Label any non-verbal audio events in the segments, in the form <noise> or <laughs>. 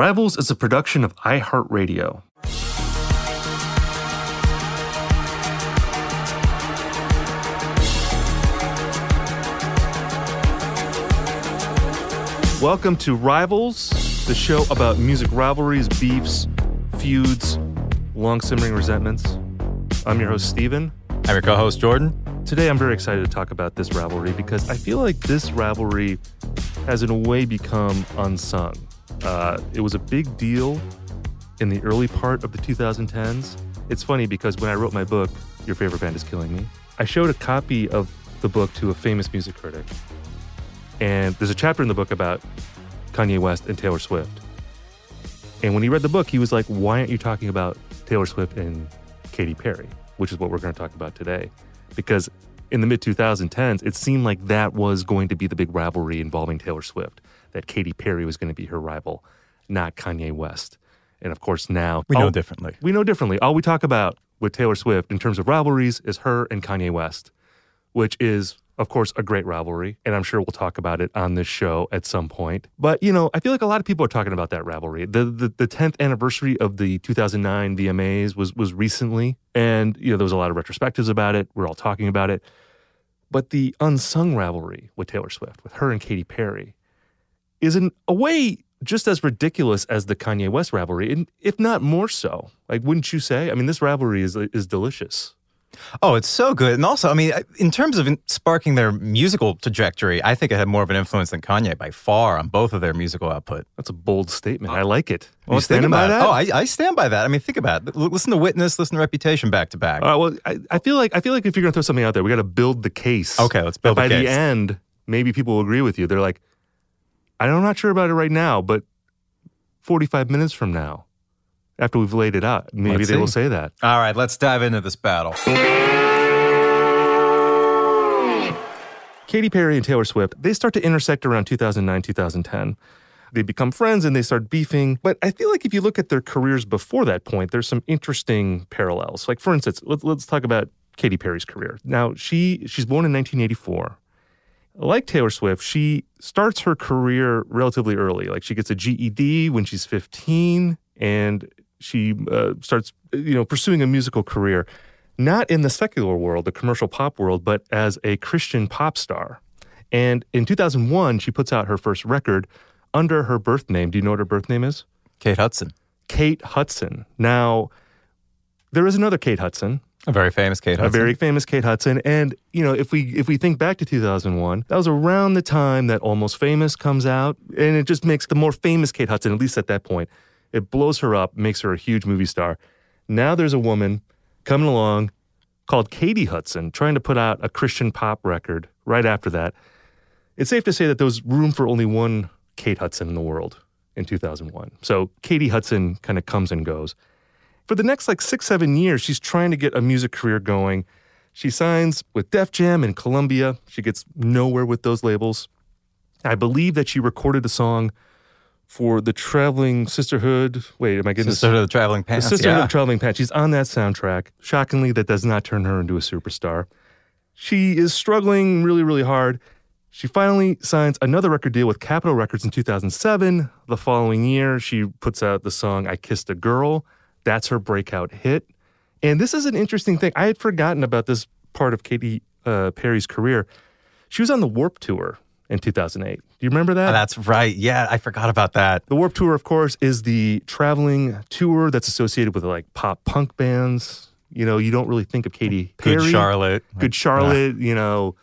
Rivals is a production of iHeartRadio. Welcome to Rivals, the show about music rivalries, beefs, feuds, long simmering resentments. I'm your host, Steven. I'm your co host, Jordan. Today, I'm very excited to talk about this rivalry because I feel like this rivalry has, in a way, become unsung. Uh, it was a big deal in the early part of the 2010s. It's funny because when I wrote my book, Your Favorite Band is Killing Me, I showed a copy of the book to a famous music critic. And there's a chapter in the book about Kanye West and Taylor Swift. And when he read the book, he was like, Why aren't you talking about Taylor Swift and Katy Perry? Which is what we're going to talk about today. Because in the mid 2010s, it seemed like that was going to be the big rivalry involving Taylor Swift, that Katy Perry was going to be her rival, not Kanye West. And of course, now we know all, differently. We know differently. All we talk about with Taylor Swift in terms of rivalries is her and Kanye West, which is of course, a great rivalry, and I'm sure we'll talk about it on this show at some point. But you know, I feel like a lot of people are talking about that rivalry. The the, the 10th anniversary of the 2009 VMAs was was recently, and you know there was a lot of retrospectives about it. We're all talking about it, but the unsung rivalry with Taylor Swift, with her and Katy Perry, is in a way just as ridiculous as the Kanye West rivalry, and if not more so. Like, wouldn't you say? I mean, this rivalry is is delicious. Oh, it's so good. And also, I mean, in terms of sparking their musical trajectory, I think it had more of an influence than Kanye by far on both of their musical output. That's a bold statement. I like it. Well, you standing by that? Oh, I, I, stand by that. I mean, think about it. Listen to Witness, listen to Reputation back to back. Uh, well, I, I, feel like I feel like if you're going to throw something out there, we got to build the case. Okay, let's build by the case. By the end, maybe people will agree with you. They're like, I'm not sure about it right now, but 45 minutes from now, after we've laid it out, maybe let's they see. will say that. All right, let's dive into this battle. Katy Perry and Taylor Swift, they start to intersect around 2009, 2010. They become friends and they start beefing. But I feel like if you look at their careers before that point, there's some interesting parallels. Like, for instance, let's, let's talk about Katy Perry's career. Now, she she's born in 1984. Like Taylor Swift, she starts her career relatively early. Like, she gets a GED when she's 15, and she uh, starts, you know, pursuing a musical career not in the secular world, the commercial pop world, but as a Christian pop star. And in 2001, she puts out her first record under her birth name. Do you know what her birth name is? Kate Hudson. Kate Hudson. Now, there is another Kate Hudson. A very famous Kate Hudson. A very famous Kate Hudson. And, you know, if we if we think back to 2001, that was around the time that Almost Famous comes out, and it just makes the more famous Kate Hudson, at least at that point, it blows her up, makes her a huge movie star. Now there's a woman coming along called Katy Hudson, trying to put out a Christian pop record right after that. It's safe to say that there was room for only one Kate Hudson in the world in 2001. So Katy Hudson kind of comes and goes. For the next like six, seven years, she's trying to get a music career going. She signs with Def Jam and Columbia. She gets nowhere with those labels. I believe that she recorded a song for the Traveling Sisterhood. Wait, am I getting Sisterhood this? of the Traveling Pants. The Sisterhood yeah. of the Traveling Pants. She's on that soundtrack. Shockingly, that does not turn her into a superstar. She is struggling really, really hard. She finally signs another record deal with Capitol Records in 2007. The following year, she puts out the song I Kissed a Girl. That's her breakout hit. And this is an interesting thing. I had forgotten about this part of Katy uh, Perry's career. She was on the Warped Tour in 2008. Do you remember that? Oh, that's right. Yeah, I forgot about that. The Warped Tour, of course, is the traveling tour that's associated with like pop punk bands. You know, you don't really think of Katy Perry. Good Charlotte. Good Charlotte, you know,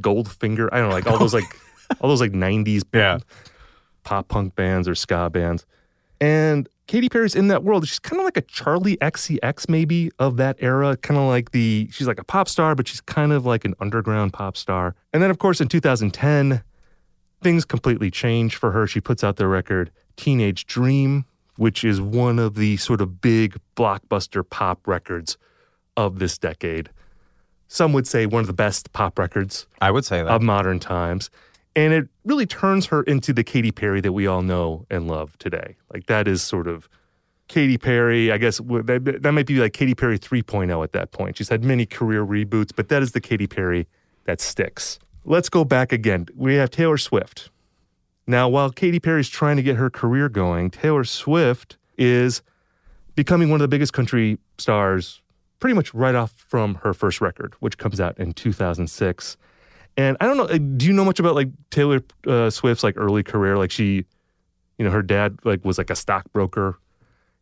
Goldfinger. I don't know, like all those like <laughs> all those like 90s Yeah. pop punk bands or ska bands. And Katy Perry's in that world. She's kind of like a Charli XCX maybe of that era. Kind of like the she's like a pop star, but she's kind of like an underground pop star. And then of course in 2010, things completely change for her. She puts out the record Teenage Dream, which is one of the sort of big blockbuster pop records of this decade. Some would say one of the best pop records I would say that. of modern times. And it really turns her into the Katy Perry that we all know and love today. Like that is sort of Katy Perry. I guess that, that might be like Katy Perry 3.0 at that point. She's had many career reboots, but that is the Katy Perry that sticks. Let's go back again. We have Taylor Swift. Now, while Katy Perry's trying to get her career going, Taylor Swift is becoming one of the biggest country stars pretty much right off from her first record, which comes out in 2006. And I don't know, uh, do you know much about like Taylor uh, Swift's like early career? Like she, you know, her dad like was like a stockbroker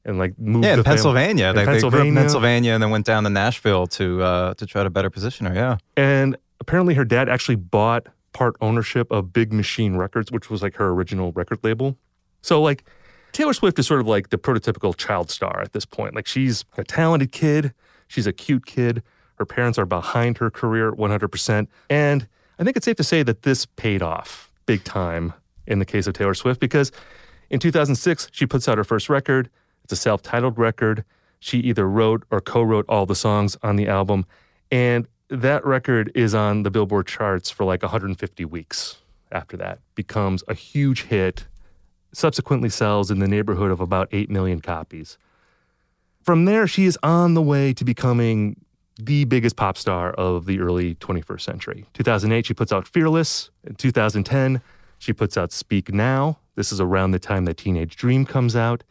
and like moved yeah, in the fam- Pennsylvania. in They, they grew up in Pennsylvania. Pennsylvania and then went down to Nashville to uh, to try to better position her. Yeah. And apparently her dad actually bought part ownership of Big Machine Records, which was like her original record label. So like Taylor Swift is sort of like the prototypical child star at this point. Like she's a talented kid, she's a cute kid. Her parents are behind her career 100%. And I think it's safe to say that this paid off big time in the case of Taylor Swift because in 2006 she puts out her first record. It's a self-titled record. She either wrote or co-wrote all the songs on the album and that record is on the Billboard charts for like 150 weeks after that. Becomes a huge hit, subsequently sells in the neighborhood of about 8 million copies. From there, she is on the way to becoming the biggest pop star of the early 21st century. 2008, she puts out Fearless. In 2010, she puts out Speak Now. This is around the time that Teenage Dream comes out.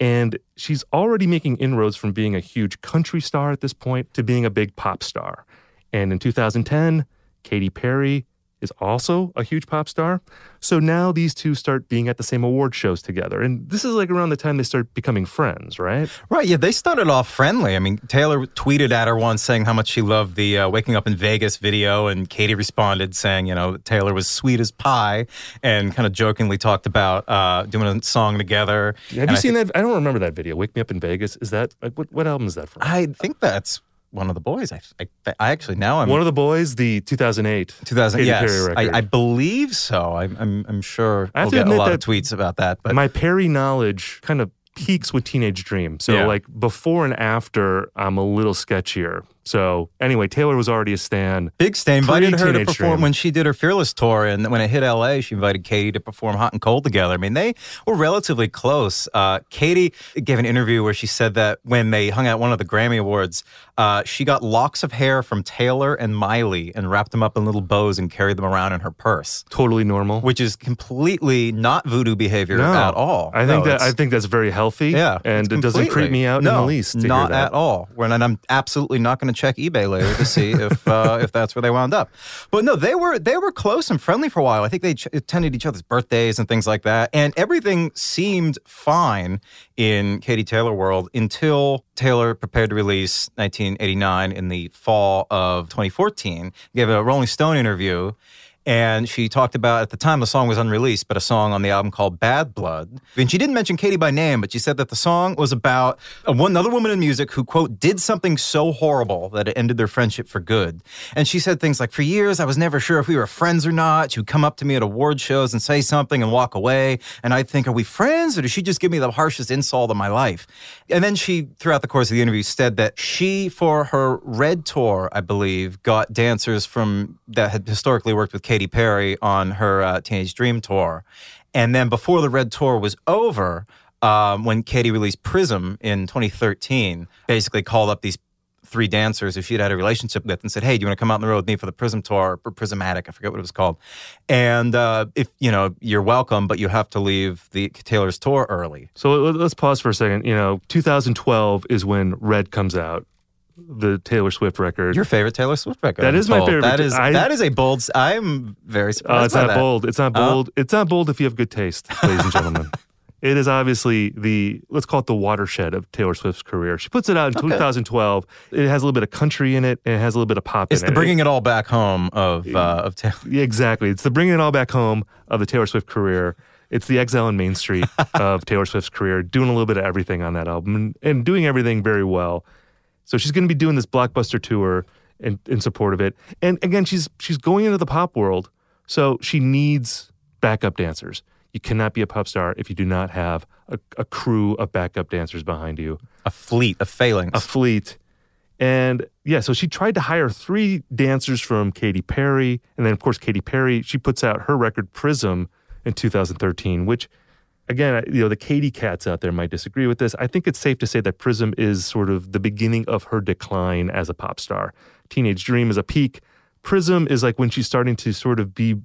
And she's already making inroads from being a huge country star at this point to being a big pop star. And in 2010, Katy Perry is also a huge pop star. So now these two start being at the same award shows together. And this is like around the time they start becoming friends, right? Right. Yeah, they started off friendly. I mean, Taylor tweeted at her once saying how much she loved the uh, Waking Up in Vegas video, and Katy responded saying, you know, Taylor was sweet as pie, and kind of jokingly talked about uh, doing a song together. Have And you I seen thi- that? I don't remember that video. Wake Me Up in Vegas. Is that like what, what album is that from? I think that's one of the boys. I, I, I actually now I'm One of the boys, the 2008 2000. Katy yes, Perry record. I, I believe so. I, I'm I'm sure I have we'll to get a lot that of tweets about that. But my Perry knowledge kind of peaks with Teenage Dream. So Yeah. like before and after, I'm a little sketchier. So anyway, Taylor was already a stan. Big Stay invited her to perform Dream. when she did her Fearless tour, and when it hit LA, she invited Katy to perform Hot and Cold together. I mean, they were relatively close. Uh, Katy gave an interview where she said that when they hung out one of the Grammy Awards, uh, she got locks of hair from Taylor and Miley and wrapped them up in little bows and carried them around in her purse, Totally normal. which is completely not voodoo behavior no, at all. I think No, that I think that's very healthy. yeah, and it doesn't creep me out no, in the least. Not at all. When and I'm absolutely not going to check eBay later to see if <laughs> uh, if that's where they wound up. But no, they were they were close and friendly for a while. I think they ch- attended each other's birthdays and things like that, and everything seemed fine in Katy Taylor world until Taylor prepared to release 1989 in the fall of 2014. Gave a Rolling Stone interview. And she talked about, at the time, the song was unreleased, but a song on the album called Bad Blood. And she didn't mention Katy by name, but she said that the song was about a, one, another woman in music who, quote, did something so horrible that it ended their friendship for good. And she said things like, For years, I was never sure if we were friends or not. She would come up to me at award shows and say something and walk away. And I'd think, Are we friends? Or does she just give me the harshest insult of my life? And then she, throughout the course of the interview, said that she, for her Red Tour, I believe, got dancers from that had historically worked with Katy Perry on her uh, Teenage Dream tour. And then before the Red Tour was over, um, when Katy released Prism in 2013, basically called up these three dancers who she'd had a relationship with and said, Hey, do you want to come out on the road with me for the Prism tour or Prismatic? I forget what it was called. And uh, if, you know, you're welcome, but you have to leave the Taylor's tour early. So let's pause for a second. You know, 2012 is when Red comes out, the Taylor Swift record. Your favorite Taylor Swift record? That is my told. favorite. That is I- that is a bold. I'm very surprised. Oh, it's not that. bold. It's not Oh. bold. It's not bold if you have good taste, ladies and gentlemen. <laughs> It is obviously the let's call it the watershed of Taylor Swift's career. She puts it out in Okay. 2012. It has a little bit of country in it, and it has a little bit of pop It's in the it. bringing it all back home of uh, of Taylor. <laughs> Exactly. It's the bringing it all back home of the Taylor Swift career. It's the exile on Main Street <laughs> of Taylor Swift's career, doing a little bit of everything on that album and, and doing everything very well. So she's going to be doing this blockbuster tour in, in support of it. And again, she's she's going into the pop world, so she needs backup dancers. You cannot be a pop star if you do not have a, a crew of backup dancers behind you A fleet a failings. a fleet. And yeah, so she tried to hire three dancers from Katy Perry. And then, of course, Katy Perry, she puts out her record Prism in 2013, which, again, you know, the Katy cats out there might disagree with this. I think it's safe to say that Prism is sort of the beginning of her decline as a pop star. Teenage Dream is a peak. Prism is like when she's starting to sort of be a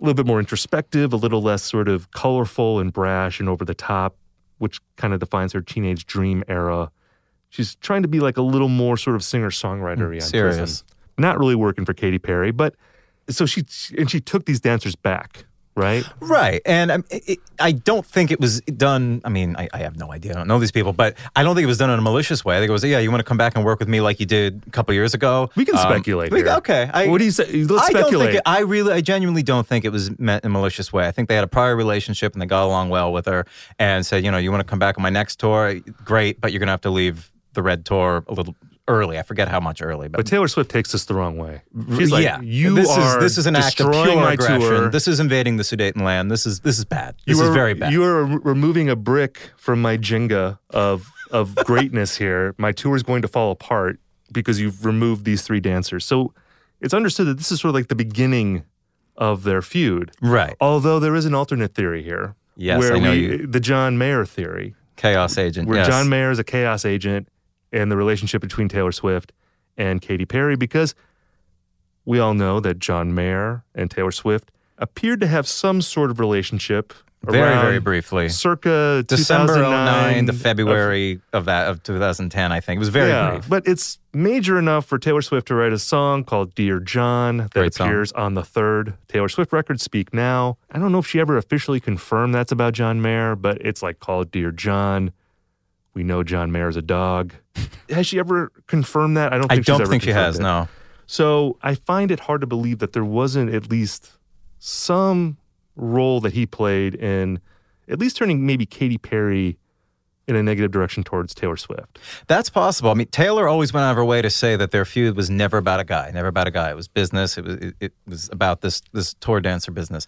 little bit more introspective, a little less sort of colorful and brash and over the top, which kind of defines her teenage dream era. She's trying to be like a little more sort of singer songwriter mm, on serious. Prism. Not really working for Katy Perry, but so she and she took these dancers back, right? Right. And um, it, I don't think it was done. I mean, I, I have no idea. I don't know these people, but I don't think it was done in a malicious way. I think it was, yeah, you want to come back and work with me like you did a couple years ago? We can Um, speculate we- here. Okay. I, what do you say? Let's I don't speculate. think it, I really, I genuinely don't think it was meant in a malicious way. I think they had a prior relationship and they got along well with her and said, you know, you want to come back on my next tour? Great, but you're going to have to leave the Red Tour a little early. I forget how much early, but Taylor Swift takes this the wrong way. She's like, yeah, you this are is this is an act of pure my aggression. tour. This is invading the Sudetenland. This is this is bad. This you is are, very bad. You are removing a brick from my Jenga of of <laughs> greatness here. My tour is going to fall apart because you've removed these three dancers. So it's understood that this is sort of like the beginning of their feud. Right. Although there is an alternate theory here. Yes, where I know we, you- the John Mayer theory, Chaos agent. where yes. John Mayer is a chaos agent and the relationship between Taylor Swift and Katy Perry because we all know that John Mayer and Taylor Swift appeared to have some sort of relationship Very, very briefly. circa December 09 to February of that of 2010, I think. It was very yeah, brief. but it's major enough for Taylor Swift to write a song called "Dear John" that Great song. appears on the third Taylor Swift record, "Speak Now." I don't know if she ever officially confirmed that's about John Mayer, but it's like called "Dear John." We know John Mayer's a dog. <laughs> has she ever confirmed that? I don't. I Think she's don't think she has, it. no. So I find it hard to believe that there wasn't at least some role that he played in at least turning maybe Katy Perry in a negative direction towards Taylor Swift. That's possible. I mean, Taylor always went out of her way to say that their feud was never about a guy, never about a guy. It was business. It was it, it was about this this tour dancer business.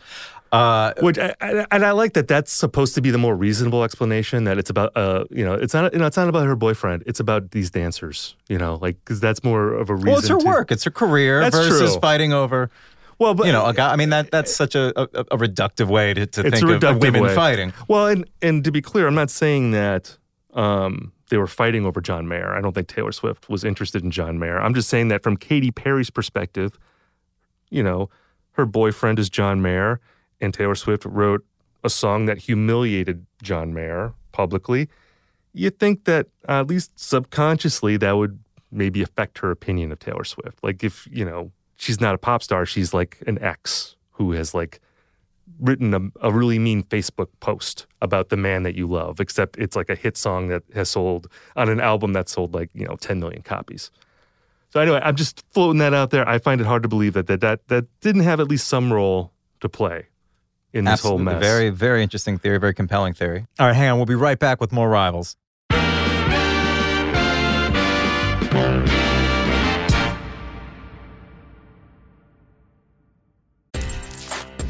Uh, Which I, I, and I like that that's supposed to be the more reasonable explanation that it's about uh you know it's not you know it's not about her boyfriend it's about these dancers you know like because that's more of a reason. well, it's her to- work. It's her career versus true. fighting over. Well, but you know, a guy. I mean, that that's such a, a, a reductive way to, to think of- of women way. fighting. Well, and and to be clear, I'm not saying that um, they were fighting over John Mayer. I don't think Taylor Swift was interested in John Mayer. I'm just saying that from Katy Perry's perspective, you know, her boyfriend is John Mayer, and Taylor Swift wrote a song that humiliated John Mayer publicly. You think that uh, at least subconsciously that would maybe affect her opinion of Taylor Swift. Like if you know she's not a pop star, she's like an ex who has like written a, a really mean Facebook post about the man that you love, except it's like a hit song that has sold on an album that sold like, you know, 10 million copies. So anyway, I'm just floating that out there. I find it hard to believe that that that, that didn't have at least some role to play in this Absolutely. whole mess. Very, very interesting theory, very compelling theory. All right, hang on. We'll be right back with more rivals.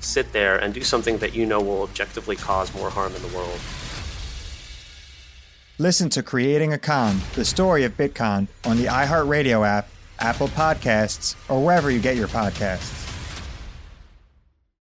sit there and do something that you know will objectively cause more harm in the world? Listen to Creating a Con, the story of Bitcon, on the iHeartRadio app, Apple Podcasts, or wherever you get your podcasts.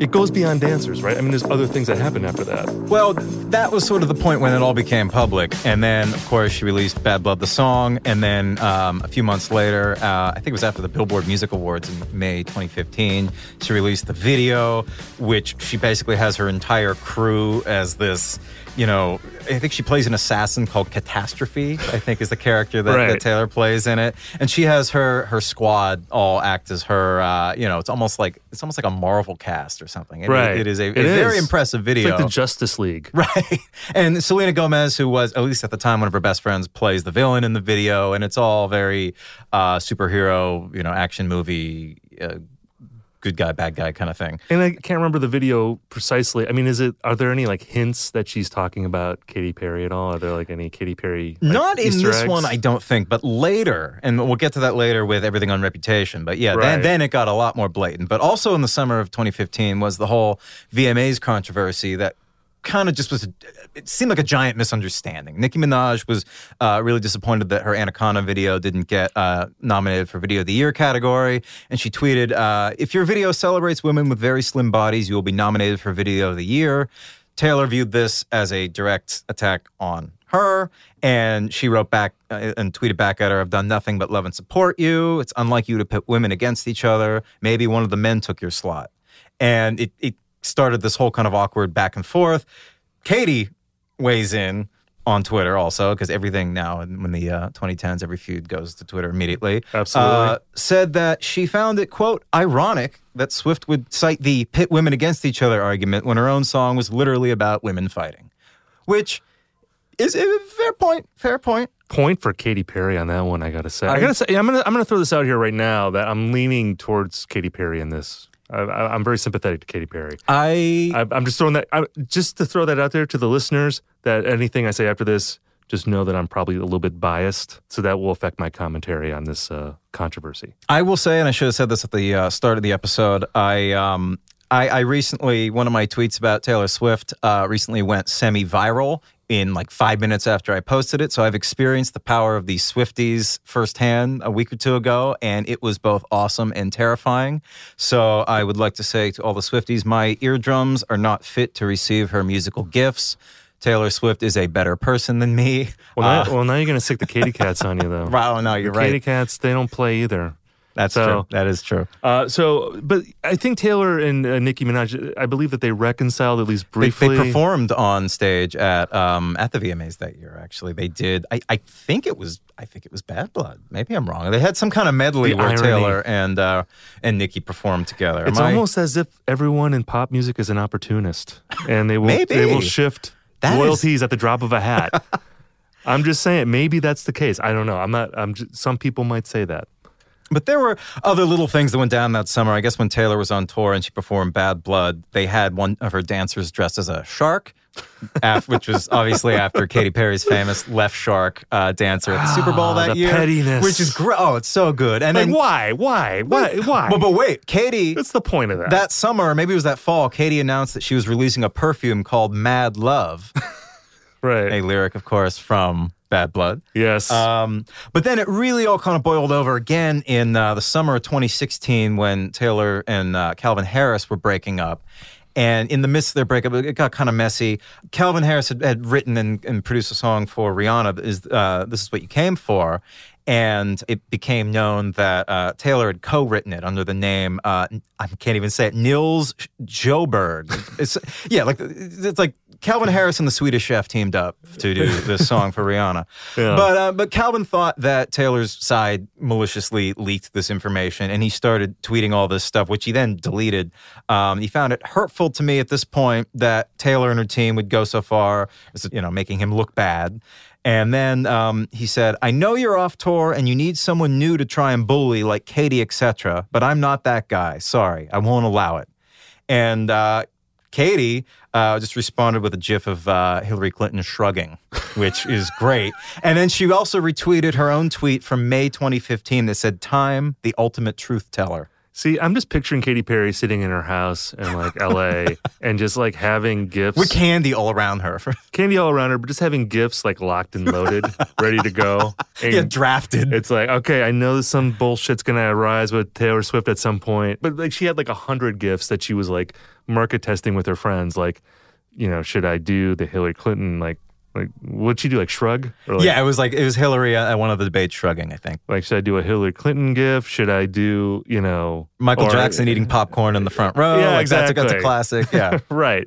It goes beyond dancers, right? I mean, there's other things that happen after that. Well, that was sort of the point when it all became public. And then, of course, she released Bad Blood, the song. And then um, a few months later, uh, I think it was after the Billboard Music Awards in May 2015, she released the video, which she basically has her entire crew as this, you know, I think she plays an assassin called Catastrophe, I think is the character that, Right. that Taylor plays in it. And she has her her squad all act as her, uh, you know, it's almost like it's almost like a Marvel cast or something. It- Right. it is a, It a very impressive video. It's like the Justice League. <laughs> Right. And Selena Gomez, who was, at least at the time, one of her best friends, plays the villain in the video. And it's all very uh, superhero, you know, action movie, uh, good guy, bad guy kind of thing. And I can't remember the video precisely. I mean, is it? Are there any like hints that she's talking about Katy Perry at all? Are there like any Katy Perry? like, Not in Easter this eggs? one, I don't think, but later, and we'll get to that later with everything on Reputation. But yeah, then, then it got a lot more blatant. But also in the summer of 2015 was the whole VMAs controversy that kind of just was, it seemed like a giant misunderstanding. Nicki Minaj was uh, really disappointed that her Anaconda video didn't get uh, nominated for Video of the Year category. And she tweeted, uh, If your video celebrates women with very slim bodies, you will be nominated for Video of the Year. Taylor viewed this as a direct attack on her, and she wrote back uh, and tweeted back at her, I've done nothing but love and support you. It's unlike you to pit women against each other. Maybe one of the men took your slot. And it, it started this whole kind of awkward back and forth. Katy weighs in on Twitter also, because everything now in in the uh, 2010s, every feud goes to Twitter immediately. Absolutely. Uh, said that she found it, quote, ironic that Swift would cite the pit women against each other argument when her own song was literally about women fighting, which is a fair point. Fair point. Point for Katy Perry on that one. I gotta say. I, I- gotta say. I'm gonna I'm gonna throw this out here right now that I'm leaning towards Katy Perry in this. I, I'm very sympathetic to Katy Perry. I I I'm just throwing that I, just to throw that out there to the listeners that anything I say after this, just know that I'm probably a little bit biased. So that will affect my commentary on this uh, controversy. I will say, and I should have said this at the uh, start of the episode. I um, I, I recently one of my tweets about Taylor Swift uh, recently went semi-viral in like five minutes after I posted it. So I've experienced the power of the Swifties firsthand a week or two ago, and it was both awesome and terrifying. So I would like to say to all the Swifties, my eardrums are not fit to receive her musical gifts. Taylor Swift is a better person than me. Well, now, uh, well, now you're going to sick the <laughs> Katy Cats on you, though. Right, oh, no, you're the right. Katy Cats, they don't play either. That's So- true. That is true. Uh, so, but I think Taylor and uh, Nicki Minaj, I believe that they reconciled at least briefly. they performed on stage at um, at the VMAs that year. Actually, they did. I, I think it was. I think it was Bad Blood. Maybe I'm wrong. They had some kind of medley The where irony. Taylor and uh, and Nicki performed together. It's Am I- almost as if everyone in pop music is an opportunist, and they will Maybe. they will shift That is- loyalties at the drop of a hat. <laughs> I'm just saying, maybe that's the case. I don't know. I'm not. I'm. Just, some people might say that. But there were other little things that went down that summer. I guess when Taylor was on tour and she performed Bad Blood, they had one of her dancers dressed as a shark, which was obviously after Katy Perry's famous left shark uh, dancer at the Super Bowl Ah, that the year. pettiness. Which is great. Oh, it's so good. And like, then why? Why? Why? Why? But, but wait, Katy. What's the point of that? That summer, maybe it was that fall, Katy announced that she was releasing a perfume called Mad Love. <laughs> right. A lyric, of course, from Bad Blood. Yes. Um, but then it really all kind of boiled over again in uh, the summer of 2016 when Taylor and uh, Calvin Harris were breaking up. And in the midst of their breakup, it got kind of messy. Calvin Harris had, had written and, and produced a song for Rihanna. Is uh, this is what you came for? And it became known that uh, Taylor had co-written it under the name uh, I can't even say it Nils Sjöberg. It's yeah, like it's like Calvin Harris and the Swedish Chef teamed up to do <laughs> this song for Rihanna. Yeah. But uh, but Calvin thought that Taylor's side maliciously leaked this information, and he started tweeting all this stuff, which he then deleted. Um, he found it hurtful to me at this point that Taylor and her team would go so far as you know making him look bad. And then um, he said, "I know you're off tour and you need someone new to try and bully, like Katy, etc. But I'm not that guy. Sorry, I won't allow it." And uh, Katy uh, just responded with a gif of uh, Hillary Clinton shrugging, which is great. And then she also retweeted her own tweet from May 2015 that said, Time, the ultimate truth teller. See, I'm just picturing Katy Perry sitting in her house in like LA <laughs> and just like having gifts With candy all around her. <laughs> candy all around her, but just having gifts like locked and loaded, ready to go. <laughs> And Yeah, drafted. It's like, okay, I know some bullshit's gonna arise with Taylor Swift at some point. But like she had like a hundred gifts that she was like market testing with her friends. Like, you know, should I do the Hillary Clinton like like what'd she do? Like shrug? Or like, yeah, it was like, it was Hillary at one of the debates shrugging, I think. like should I do a Hillary Clinton gif? Should I do, you know Michael or- Jackson eating popcorn in the front row. Yeah, like that's, a, that's a classic. Yeah. <laughs> right.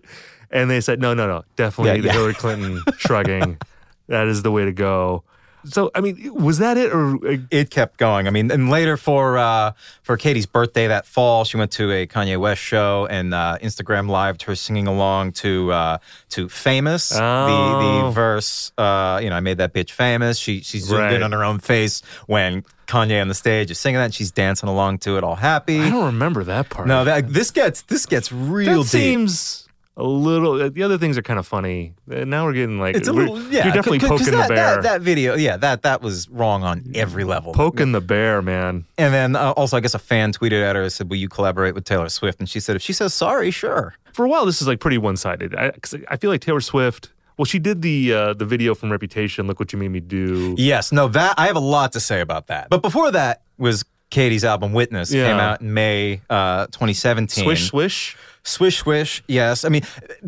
And they said, no, no, no, definitely Yeah, the yeah. Hillary Clinton shrugging. <laughs> That is the way to go. So, I mean, was that it? Or uh, it kept going. I mean, and later for uh, for Katy's birthday that fall, she went to a Kanye West show and uh, Instagram lived her singing along to uh, to "Famous," the Oh. the verse. Uh, you know, I made that bitch famous. She she zoomed Right. in on her own face when Kanye on the stage is singing that. And she's dancing along to it, all happy. I don't remember that part. No, that this gets this gets real that deep. seems a little. The other things are kind of funny. Uh, Now we're getting like it's a little, yeah. You're definitely poking that, the bear. That, that video, yeah, that that was wrong on every level. poking the bear, man. And then uh, also, I guess a fan tweeted at her and said, "Will you collaborate with Taylor Swift?" And she said, "If she says sorry, sure." For a while, this is like pretty one sided. I, I feel like Taylor Swift. Well, she did the uh, the video from Reputation. Look what you made me do. Yes, no, that I have a lot to say about that. But before that was Katy's album "Witness." Yeah. Came out in May uh, 2017. Swish swish. Swish swish. Yes, I mean,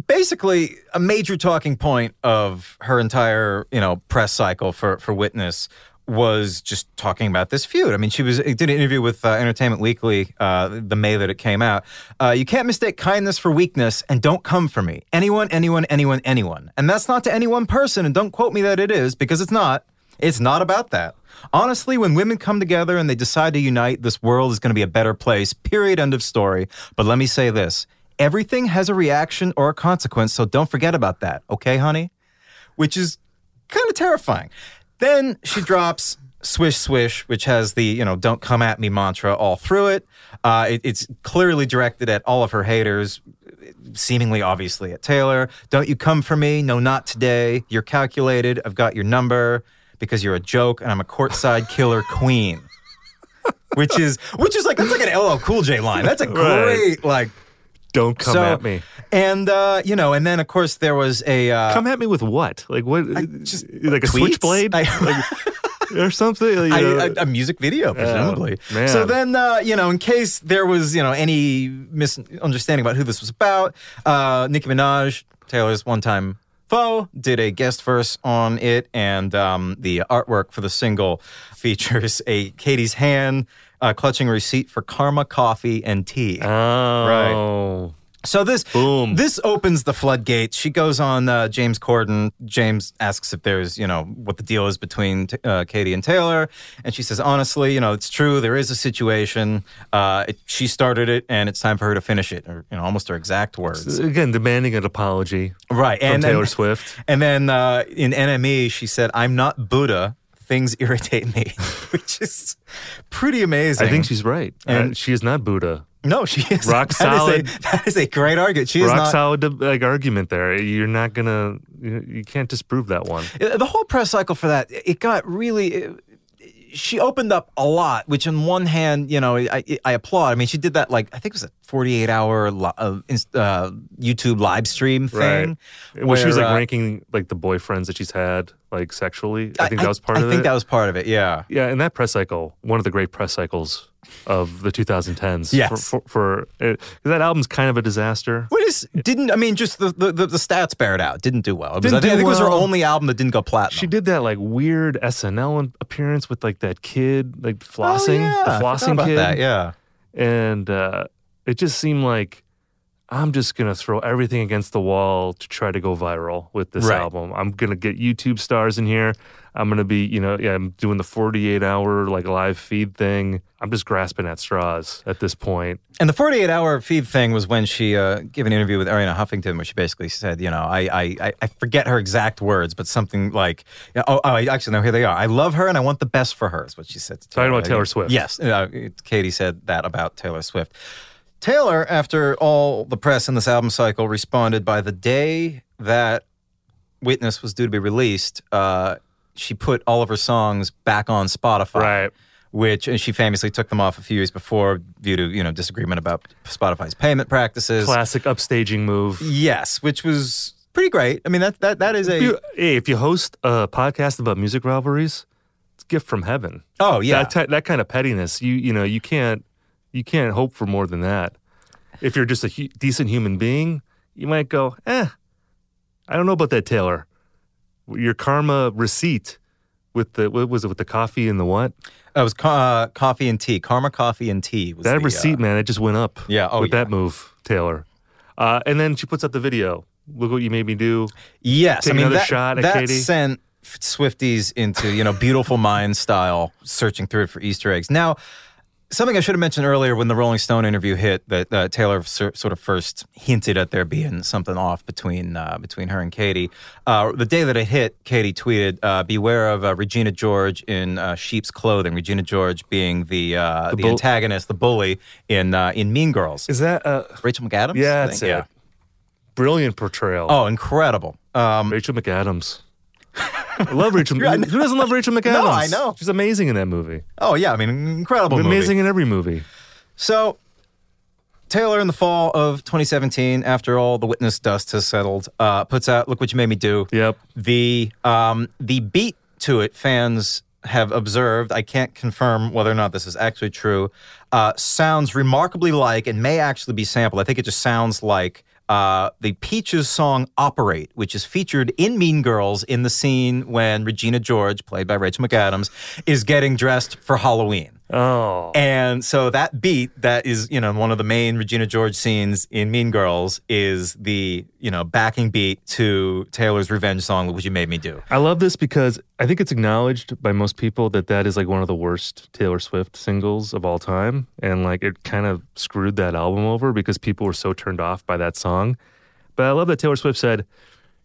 basically a major talking point of her entire you know press cycle for for Witness was just talking about this feud. I mean, she was did an interview with uh, Entertainment Weekly uh, the May that it came out. Uh, you can't mistake kindness for weakness, and don't come for me. Anyone, anyone, anyone, anyone, and that's not to any one person. And don't quote me that it is because it's not. It's not about that. Honestly, when women come together and they decide to unite, this world is going to be a better place. Period. End of story. But let me say this everything has a reaction or a consequence, so don't forget about that. Okay, honey? Which is kind of terrifying. Then she drops Swish Swish, which has the, you know, don't come at me mantra all through it. Uh, it it's clearly directed at all of her haters. seemingly obviously at Taylor. Don't you come for me? No, not today. You're calculated. I've got your number because you're a joke and I'm a courtside killer queen. which is which is like that's like an LL Cool J line. That's a <laughs> great like Don't come So- at me. and uh, you know, and then of course there was a uh, Come at me with what? Like what? just like a tweets? switchblade? I- Like, <laughs> or something? You I- know? a, a music video, presumably. man. so then, uh, you know, in case there was, you know, any misunderstanding about who this was about, uh, Nicki Minaj, Taylor's one-time foe, did a guest verse on it, and um, the artwork for the single <laughs> features a Katy's hand uh, clutching receipt for Karma Coffee and Tea. Oh. Right. So this Boom. this opens the floodgates. She goes on uh, James Corden. James asks if there's you know what the deal is between t- uh, Katy and Taylor, and she says honestly, you know it's true. There is a situation. Uh, it, she started it, and it's time for her to finish it. Or you know almost her exact words. Again, demanding an apology. Right, From and Taylor Swift. <laughs> And then uh, in NME, she said, "I'm not Buddha. Things irritate me," <laughs> which is pretty amazing. I think she's right. And she is not Buddha. No, she is rock <laughs> that is a- solid. that is a great argument. She is rock solid like argument there. You're not gonna. You, you can't disprove that one. Uh, The whole press cycle for that, it got really. it- she opened up a lot, which on one hand, you know, I, I applaud. I mean, she did that like I think it was a 48 hour li- uh, uh, YouTube live stream thing. Right. Well, she was like uh, ranking like the boyfriends that she's had like sexually. I think that was part I of it. I think that was part of it. Yeah. Yeah, and that press cycle, one of the great press cycles of the 2010s. Yes. For, for, for uh, that album's kind of a disaster. What is didn't I mean just the the, the, the stats bear it out. Didn't do well. Didn't I think, do I think it was her only album that didn't go platinum. She did that like weird SNL appearance with like that kid, like flossing, Oh, yeah. The flossing about kid. that, yeah. And uh, it just seemed like I'm just gonna throw everything against the wall to try to go viral with this Right. album. I'm gonna get YouTube stars in here. I'm gonna be, you know, yeah, I'm doing the 48 hour like live feed thing. I'm just grasping at straws at this point. And the 48 hour feed thing was when she uh, gave an interview with Arianna Huffington, where she basically said, you know, I, I, I- forget her exact words, but something like, oh, oh, actually, no, here they are. I love her and I want the best for her, is what she said. To Talking about Taylor. Taylor Swift. Yes. Uh, Katy said that about Taylor Swift. Taylor, after all the press in this album cycle, responded by the day that Witness was due to be released, uh, she put all of her songs back on Spotify. Right. Which and she famously took them off a few years before due to you know disagreement about Spotify's payment practices. Classic upstaging move. Yes, which was pretty great. I mean that that that is If a you, hey, if you host a podcast about music rivalries, it's a gift from heaven. Oh, yeah. that, that kind of pettiness, you you know, you can't you can't hope for more than that. If you're just a hu- decent human being, you might go, eh, I don't know about that, Taylor. Your karma receipt with the what was it with the coffee and the what? That was co- uh, coffee and tea. Karma coffee and tea. Was that the, receipt, uh, man, it just went up. Yeah, oh, with yeah. that move, Taylor. Uh, and then she puts up the video. Look what you made me do. Yes, Take I mean another that, shot at that Katy. sent Swifties into you know beautiful mind style, searching through it for Easter eggs. Now, something I should have mentioned earlier when the Rolling Stone interview hit that uh, Taylor sor- sort of first hinted at there being something off between uh, between her and Katy. Uh, the day that it hit, Katy tweeted, uh, "Beware of uh, Regina George in uh, sheep's clothing." Regina George being the uh, The the, bull- antagonist, the bully in uh, in Mean Girls. Is that uh, Rachel McAdams? Yeah, that's it. Brilliant portrayal. Oh, incredible. Um, Rachel McAdams. I love <laughs> Rachel. Who doesn't love Rachel McAdams? <laughs> No, I know. She's amazing in that movie. Oh yeah, I mean incredible. movie. amazing in every movie. So, Taylor, in the fall of 2017, after all the witness dust has settled, uh, puts out "Look What You Made Me Do." Yep. The um, the beat to it, fans have observed. I can't confirm whether or not this is actually true. Uh, sounds remarkably like, and may actually be sampled. I think it just sounds like. Uh, the Peaches song Operate, which is featured in Mean Girls in the scene when Regina George, played by Rachel McAdams, is getting dressed for Halloween. Oh. And so that beat that is, you know, one of the main Regina George scenes in Mean Girls is the, you know, backing beat to Taylor's revenge song, Look What You Made Me Do. I love this because I think it's acknowledged by most people that that is like one of the worst Taylor Swift singles of all time. And like it kind of screwed that album over because people were so turned off by that song. But I love that Taylor Swift said,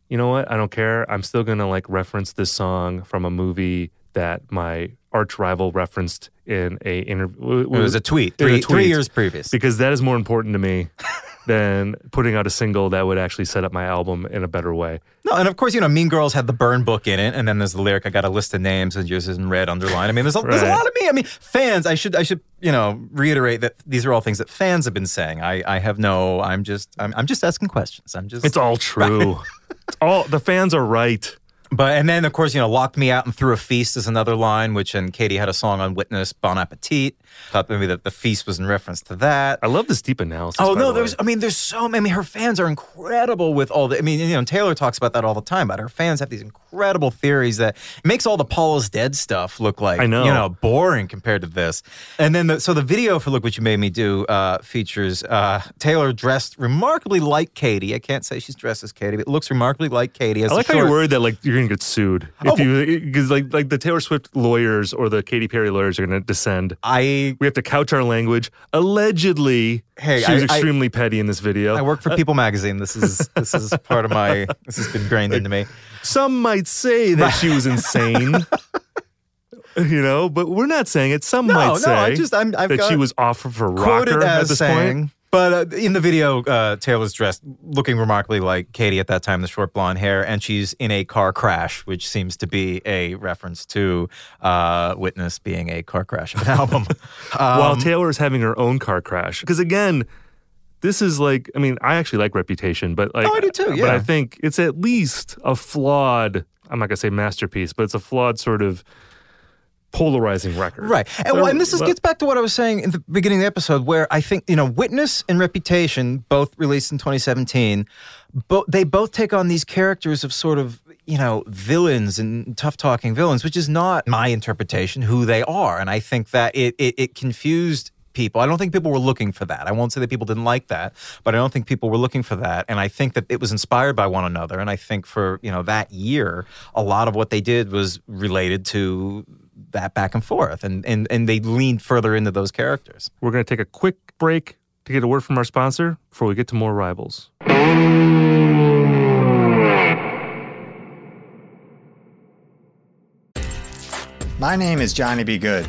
you know what? I don't care. I'm still going to like reference this song from a movie that my arch rival referenced in a interview. It was a tweet, three- three years previous. Because that is more important to me <laughs> than putting out a single that would actually set up my album in a better way. No, and of course, you know, Mean Girls had the burn book in it, and then there's the lyric, I got a list of names, and yours is in red underlined. I mean, there's a, there's a lot of me. I mean, fans, I should, I should, you know, reiterate that these are all things that fans have been saying. I, I have no, I'm just, I'm, I'm just asking questions. I'm just. It's all true. it's all the fans are right. But and then of course you know locked me out and threw a feast is another line which and Katy had a song on Witness Bon Appetit. Thought maybe that the feast was in reference to that. I love this deep analysis. Oh no, the there's. I mean there's so many. I mean her fans are incredible with all the. I mean you know Taylor talks about that all the time. But her fans have these incredible theories that makes all the Paul is dead stuff look like I know. you know boring compared to this. And then the, so the video for Look What You Made Me Do uh, features uh, Taylor dressed remarkably like Katy. I can't say she's dressed as Katy, but it looks remarkably like Katy. As I like how you're worried that like you're gonna get sued if Oh. you because like like the Taylor Swift lawyers or the Katy Perry lawyers are gonna descend. I we have to couch our language. Allegedly, Hey, she was I- I- extremely petty in this video. I work for Uh, People Magazine. This is this is part of my. This has been ingrained into me. <laughs> Some might say that she was insane. You know, but we're not saying it. Some No, might no, say I just- I'm- I've that she was off for Quoted rocker at this saying. point. But uh, in the video, uh, Taylor's dressed looking remarkably like Katy at that time, the short blonde hair, and she's in a car crash, which seems to be a reference to uh, Witness being a car crash of an <laughs> album. While Um, Taylor is having her own car crash. Because again, this is like, I mean, I actually like Reputation, but like, Oh, I do too, Yeah. But. I think it's at least a flawed. I'm not gonna say masterpiece, but it's a flawed sort of polarizing record. Right. And, well, and this is, gets back to what I was saying in the beginning of the episode, where I think, you know, Witness and Reputation, both released in 2017, but they both take on these characters of sort of, you know, villains and tough talking villains, which is not my interpretation who they are. And I think that it, it, it confused people. I don't think people were looking for that. I won't say that people didn't like that, but I don't think people were looking for that. And I think that it was inspired by one another. And I think for, you know, that year, a lot of what they did was related to that back and forth and, and and they leaned further into those characters. We're gonna take a quick break to get a word from our sponsor before we get to more rivals. My name is Johnny B. Good,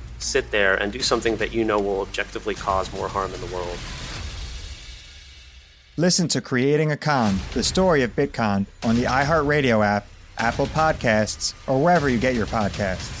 sit there and do something that you know will objectively cause more harm in the world? Listen to Creating a Con, the story of Bitcon, on the iHeartRadio app, Apple Podcasts, or wherever you get your podcasts.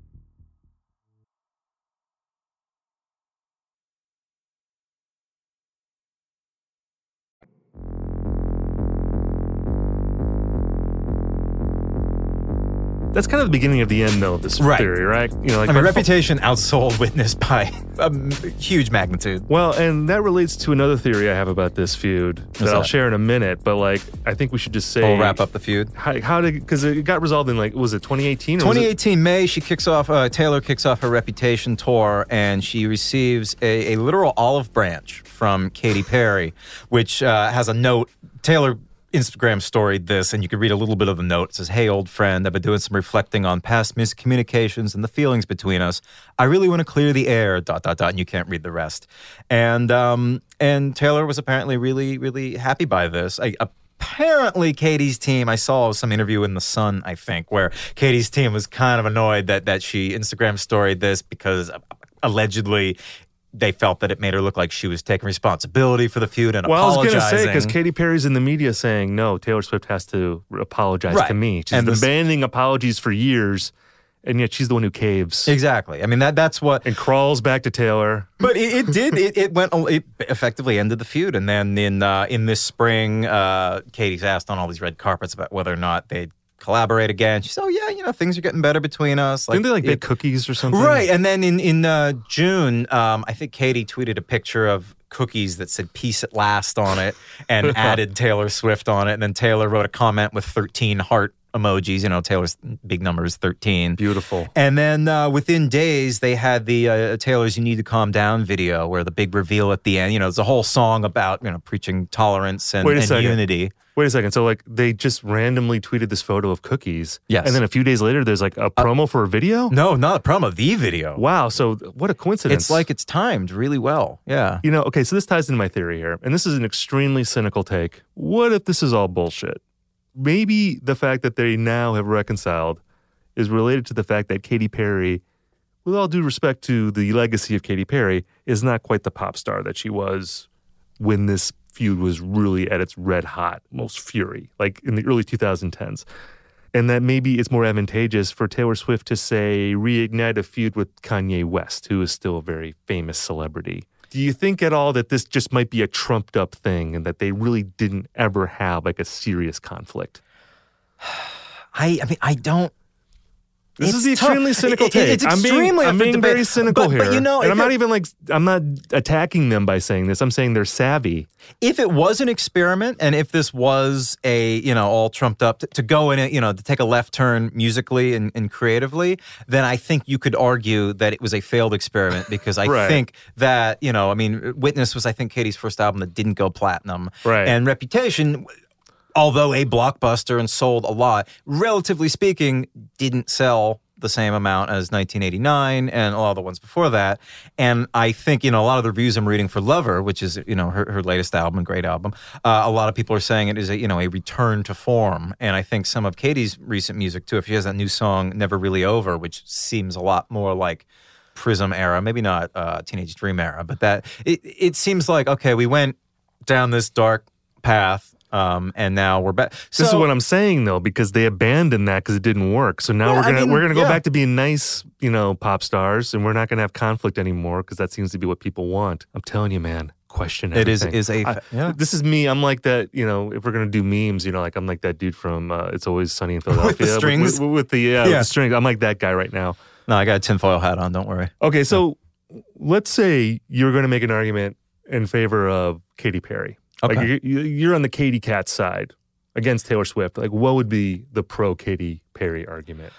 That's kind of the beginning of the end, though, of this Right. theory, right? You know, like I mean, Reputation outsold Witness by a m- huge magnitude. Well, and that relates to another theory I have about this feud that I'll share in a minute. But like, I think we should just say We'll wrap up the feud. How, how did because it got resolved in like was it 2018? Or it- 2018 May, she kicks off. Uh, Taylor kicks off her Reputation tour, and she receives a, a literal olive branch from Katy Perry, which uh, has a note. Taylor Instagram storied this, and you can read a little bit of the note. It says, "Hey, old friend, I've been doing some reflecting on past miscommunications and the feelings between us. I really want to clear the air." Dot dot dot. And you can't read the rest. And um, and Taylor was apparently really really happy by this. I, apparently Katy's team I saw some interview in the Sun I think where Katy's team was kind of annoyed that that she Instagram storied this because uh, allegedly they felt that it made her look like she was taking responsibility for the feud and apologizing. Well, I was gonna say because Katy Perry's in the media saying no, Taylor Swift has to apologize Right. to me. She's And been demanding apologies for years, and yet she's the one who caves. Exactly. I mean that that's what and crawls back to Taylor. But it, it did. It, it went. It effectively ended the feud. And then in uh, in this spring, uh, Katy's asked on all these red carpets about whether or not they'd collaborate again. She said, "Oh yeah, you know things are getting better between us." Didn't they like it- bake cookies or something? Right. And then in in uh, June, um, I think Katy tweeted a picture of cookies that said "Peace at Last" on it, and <laughs> added Taylor Swift on it. And then Taylor wrote a comment with thirteen heart emojis. You know, Taylor's big number is thirteen. Beautiful. And then uh, within days, they had the uh, Taylor's "You Need to Calm Down" video, where the big reveal at the end. You know, there's a whole song about you know preaching tolerance and, Wait a and second. unity. Wait a second. So like they just randomly tweeted this photo of cookies. Yes. And then a few days later, there's like a promo for a video. No, not a promo. The video. Wow. So what a coincidence. It's like it's timed really well. Yeah. You know, okay, so this ties into my theory here, and this is an extremely cynical take. What if this is all bullshit? Maybe the fact that they now have reconciled is related to the fact that Katy Perry, with all due respect to the legacy of Katy Perry, is not quite the pop star that she was when this feud was really at its red hot, most fury, like in the early 2010s. And that maybe it's more advantageous for Taylor Swift to say reignite a feud with Kanye West, who is still a very famous celebrity. Do you think at all that this just might be a trumped up thing and that they really didn't ever have like a serious conflict? <sighs> I I mean I don't. This is the It's tough. extremely cynical it- take. It's I'm being, extremely I'm being very cynical But- here. But you know, and I'm not even like I'm not attacking them by saying this. I'm saying they're savvy. if it was an experiment and if this was a you know all trumped up to, to go in it you know to take a left turn musically and, and creatively then i think you could argue that it was a failed experiment because i <laughs> Right. think that you know i mean witness was i think katy's first album that didn't go platinum Right. and reputation although a blockbuster and sold a lot relatively speaking didn't sell the same amount as 1989 and a lot of the ones before that. And I think, you know, a lot of the reviews I'm reading for Lover, which is, you know, her, her latest album, great album, uh, a lot of people are saying it is a, you know, a return to form. And I think some of Katy's recent music too, if she has that new song, Never Really Over, which seems a lot more like Prism era, maybe not uh, Teenage Dream era, but that it, it seems like, okay, we went down this dark path. Um, and now we're back. this is what I'm saying though, because they abandoned that because it didn't work. So now Yeah, we're gonna mean, we're gonna go yeah. back to being nice, you know, pop stars, and we're not gonna have conflict anymore because that seems to be what people want. I'm telling you, man. Question everything. It is- is a- I- yeah. This is me. I'm like that. You know, if we're gonna do memes, you know, like I'm like that dude from uh, It's Always Sunny in <laughs> Philadelphia strings? With, with the yeah, with Yeah. the strings. I'm like that guy right now. No, I got a tinfoil hat on. Don't worry. Okay, so let's say you're going to make an argument in favor of Katy Perry. Like you're, you're on the Katy Cat side against Taylor Swift. Like, what would be the pro Katy Perry argument?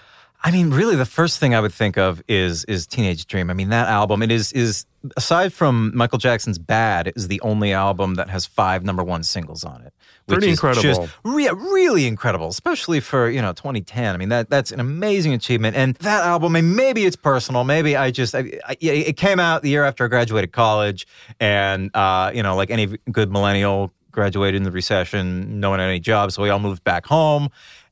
I mean, really, the first thing I would think of is is Teenage Dream. I mean, that album it is is aside from Michael Jackson's Bad, is the only album that has five number one singles on it. Pretty incredible. Just re- really incredible, especially for you know 2010. I mean, that that's an amazing achievement. And that album, and maybe it's personal. Maybe I just I, I, it came out the year after I graduated college, and uh, you know, like any good millennial, graduated in the recession, no one had any jobs, so we all moved back home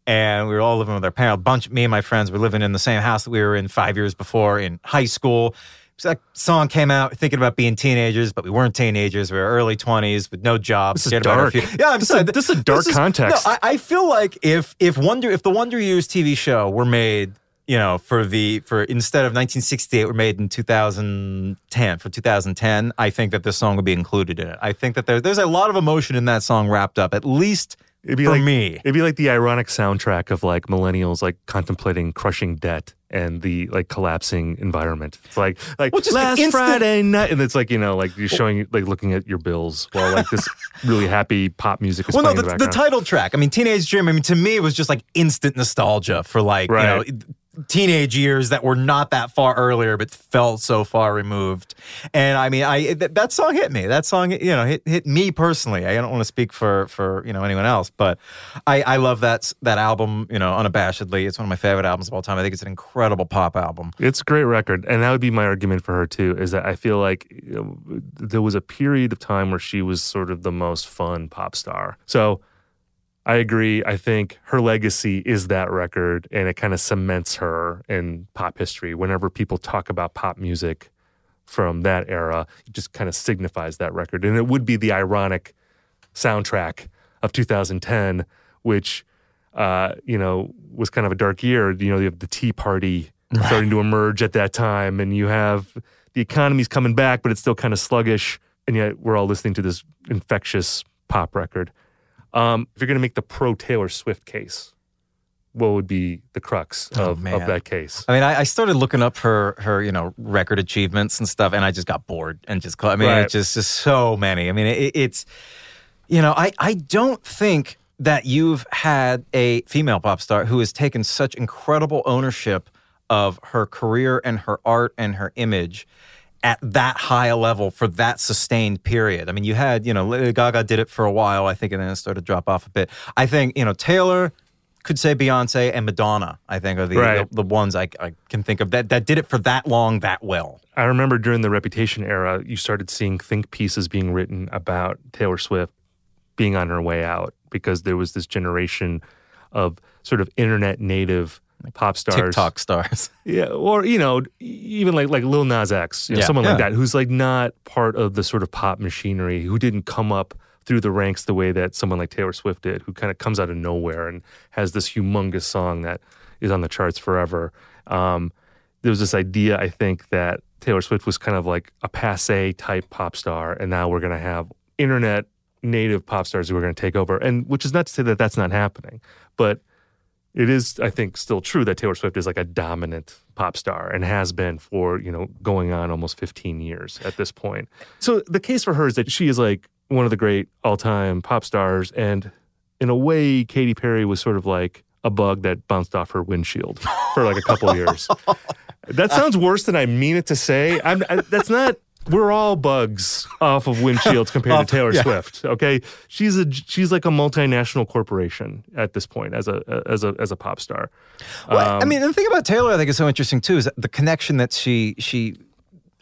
and we were all living with our parents. A bunch, me and my friends were living in the same house that we were in five years before in high school. That song came out thinking about being teenagers, but we weren't teenagers. We were early twenties with no jobs. This is cared about our dark. fu- Yeah, I'm This sorry. is- this is a dark context. No, I, I feel like if if Wonder if the Wonder Years TV show were made, you know, for the for instead of 1968 were made in 2010 for 2010, I think that this song would be included in it. I think that there, there's a lot of emotion in that song wrapped up, at least It'd be for like me. It'd be like the ironic soundtrack of like millennials like contemplating crushing debt and the like collapsing environment. It's like like Well, last instant- Friday night, and it's like you know like you're showing like looking at your bills while like this <laughs> really happy pop music is Well, no, the, the, the title track. I mean, Teenage Dream. I mean, to me, it was just like instant nostalgia for like Right. you know teenage years that were not that far earlier, but felt so far removed. And I mean, I th- that song hit me. That song, you know, hit hit me personally. I don't want to speak for for you know anyone else, but I I love that that album. You know, unabashedly, it's one of my favorite albums of all time. I think it's an incredible pop album. It's a great record, and that would be my argument for her too. Is that I feel like you know, there was a period of time where she was sort of the most fun pop star. So I agree. I think her legacy is that record, and it kind of cements her in pop history. Whenever people talk about pop music from that era, it just kind of signifies that record, and it would be the ironic soundtrack of 2010, which uh, you know was kind of a dark year. You know, you have the Tea Party starting to emerge at that time, and you have the economy's coming back, but it's still kind of sluggish, and yet we're all listening to this infectious pop record. Um, if you're going to make the pro Taylor Swift case, what would be the crux Oh, of, of that case? I mean, I, I started looking up her her you know record achievements and stuff, and I just got bored and just I mean, Right. it's just, just so many. I mean, it, it's you know, I I don't think that you've had a female pop star who has taken such incredible ownership of her career and her art and her image at that high a level for that sustained period. I mean, you had, you know, Lady Gaga did it for a while, I think, and then it started to drop off a bit. I think, you know, Taylor could say Beyonce and Madonna, I think, are the, Right. the, the ones I, I can think of that, that did it for that long, that well. I remember during the Reputation era, you started seeing think pieces being written about Taylor Swift being on her way out because there was this generation of sort of internet native pop stars, TikTok stars. <laughs> yeah, or you know, even like like Lil Nas X, you know, Yeah. someone like that, who's like not part of the sort of pop machinery, who didn't come up through the ranks the way that someone like Taylor Swift did, who kind of comes out of nowhere and has this humongous song that is on the charts forever. Um, there was this idea, I think, that Taylor Swift was kind of like a passe type pop star, and now we're going to have internet native pop stars who are going to take over. And which is not to say that that's not happening, but it is, I think, still true that Taylor Swift is like a dominant pop star and has been for, you know, going on almost 15 years at this point. So the case for her is that she is like one of the great all time pop stars. And in a way, Katy Perry was sort of like a bug that bounced off her windshield for like a couple of years. <laughs> That sounds worse than I mean it to say. I'm, I, that's not. We're all bugs off of windshields <laughs> compared Off- to Taylor yeah. Swift. Okay, she's a she's like a multinational corporation at this point as a as a as a pop star. Well, I Um, mean, the thing about Taylor, I think is so interesting too, is the connection that she she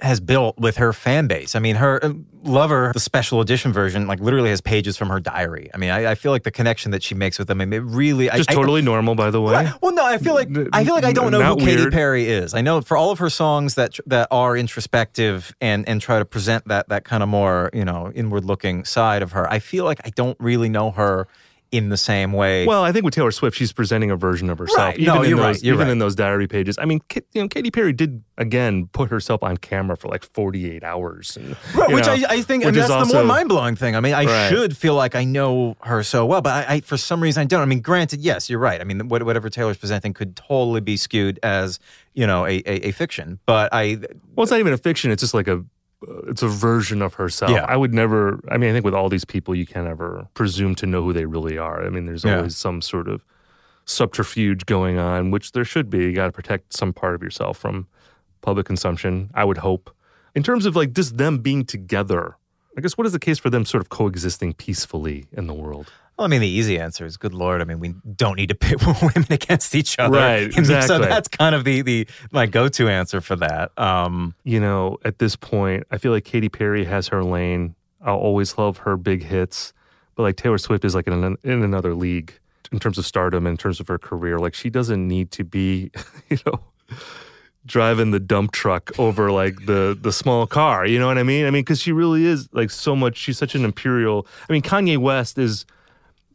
has built with her fan base. I mean, her uh, lover, the special edition version, like literally has pages from her diary. I mean, I, I feel like the connection that she makes with them, I mean, it really, just I, I- totally normal, by the way. well, no, I feel like I feel like I don't know who Not Katy. Perry is. I know for all of her songs that that are introspective and and try to present that that kind of more you know inward looking side of her. I feel like I don't really know her in the same way. Well, I think with Taylor Swift, she's presenting a version of herself. Right. Even No, in you're those, right. You're even right. in those diary pages. I mean, you know, Katy Perry did again put herself on camera for like 48 hours, and, Right, which know, I, I think I which mean, that's the more mind blowing thing. I mean, I Right. should feel like I know her so well, but I, I for some reason I don't. I mean, granted, yes, you're right. I mean, whatever Taylor's presenting could totally be skewed as you know a, a, a fiction. But I Well, it's not even a fiction. It's just like a, Uh, it's a version of herself. Yeah. I would never. I mean, I think with all these people, you can't ever presume to know who they really are. I mean, there's Yeah. always some sort of subterfuge going on, which there should be. You got to protect some part of yourself from public consumption. I would hope. In terms of like just them being together, I guess what is the case for them sort of coexisting peacefully in the world? Well, I mean, the easy answer is, good lord. I mean, we don't need to pit <laughs> women against each other. Right, And So that's kind of the the my go to answer for that. Um, you know, at this point, I feel like Katy Perry has her lane. I'll always love her big hits, but like Taylor Swift is like in, an, in another league in terms of stardom, in terms of her career. Like she doesn't need to be, <laughs> you know, driving the dump truck over like the the small car. You know what I mean? I mean, because she really is like so much. She's such an imperial. I mean, Kanye West is.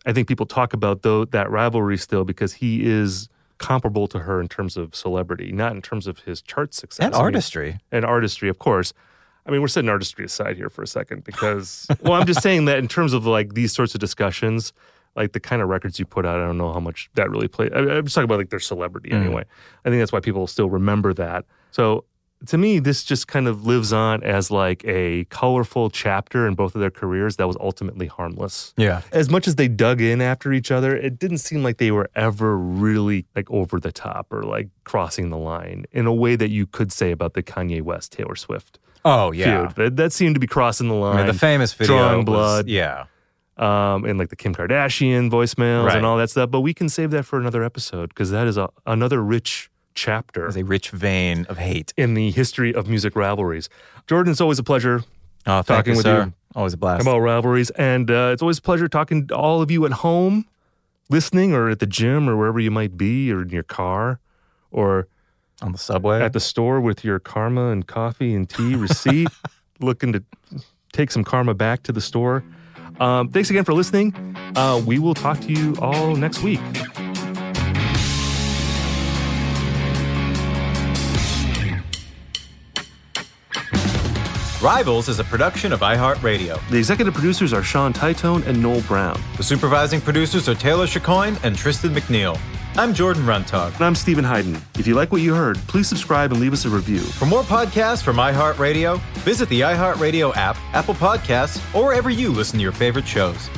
I think people talk about though that rivalry still because he is comparable to her in terms of celebrity, not in terms of his chart success And I mean, artistry. and artistry, of course. I mean, we're setting artistry aside here for a second because, well, I'm just saying that in terms of like these sorts of discussions, like the kind of records you put out. I don't know how much that really plays. I, I'm just talking about like their celebrity Mm. anyway. I think that's why people still remember that. So to me, this just kind of lives on as like a colorful chapter in both of their careers that was ultimately harmless. Yeah. As much as they dug in after each other, it didn't seem like they were ever really like over the top or like crossing the line in a way that you could say about the Kanye West Taylor Swift. Oh, yeah. feud. That, that seemed to be crossing the line. I mean, the famous video drawing was- blood, yeah. Um, and like the Kim Kardashian voicemails Right. and all that stuff. But we can save that for another episode because that is a, another rich chapter. There's a rich vein of hate in the history of music rivalries. Jordan, it's always a pleasure Oh, talking you, with sir. you. Always a blast. about rivalries, and uh, it's always a pleasure talking to all of you at home, listening, or at the gym, or wherever you might be, or in your car, or on the subway, at the store with your karma and coffee and tea receipt, <laughs> looking to take some karma back to the store. Um, thanks again for listening. Uh, we will talk to you all next week. Rivals is a production of iHeartRadio. The executive producers are Sean Titone and Noel Brown. The supervising producers are Taylor Chicoine and Tristan McNeil. I'm Jordan Runtagh. And I'm Steven Hyden. If you like what you heard, please subscribe and leave us a review. For more podcasts from iHeartRadio, visit the iHeartRadio app, Apple Podcasts, or wherever you listen to your favorite shows.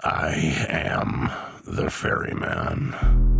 I am the ferryman.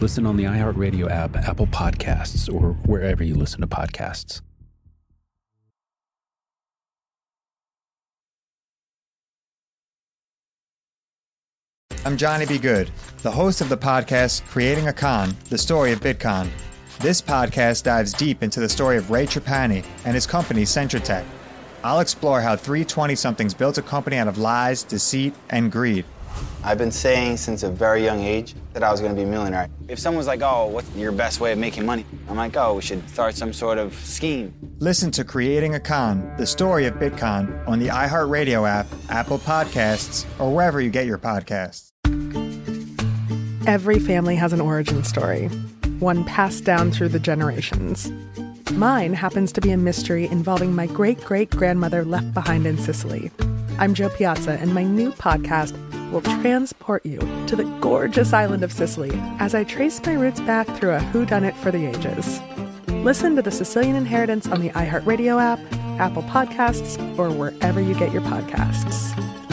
Listen on the iHeartRadio app, Apple Podcasts, or wherever you listen to podcasts. I'm Johnny B. Good, the host of the podcast Creating a Con, the story of Bitcon. This podcast dives deep into the story of Ray Trapani and his company Centratech. I'll explore how 320 somethings built a company out of lies, deceit, and greed. I've been saying since a very young age that I was going to be a millionaire. If someone's like, oh, what's your best way of making money? I'm like, oh, we should start some sort of scheme. Listen to Creating a Con, the story of Bitcon on the iHeartRadio app, Apple Podcasts, or wherever you get your podcasts. Every family has an origin story, one passed down through the generations. Mine happens to be a mystery involving my great great grandmother left behind in Sicily. I'm Jo Piazza, and my new podcast will transport you to the gorgeous island of Sicily as I trace my roots back through a whodunit for the ages. Listen to The Sicilian Inheritance on the iHeartRadio app, Apple Podcasts, or wherever you get your podcasts.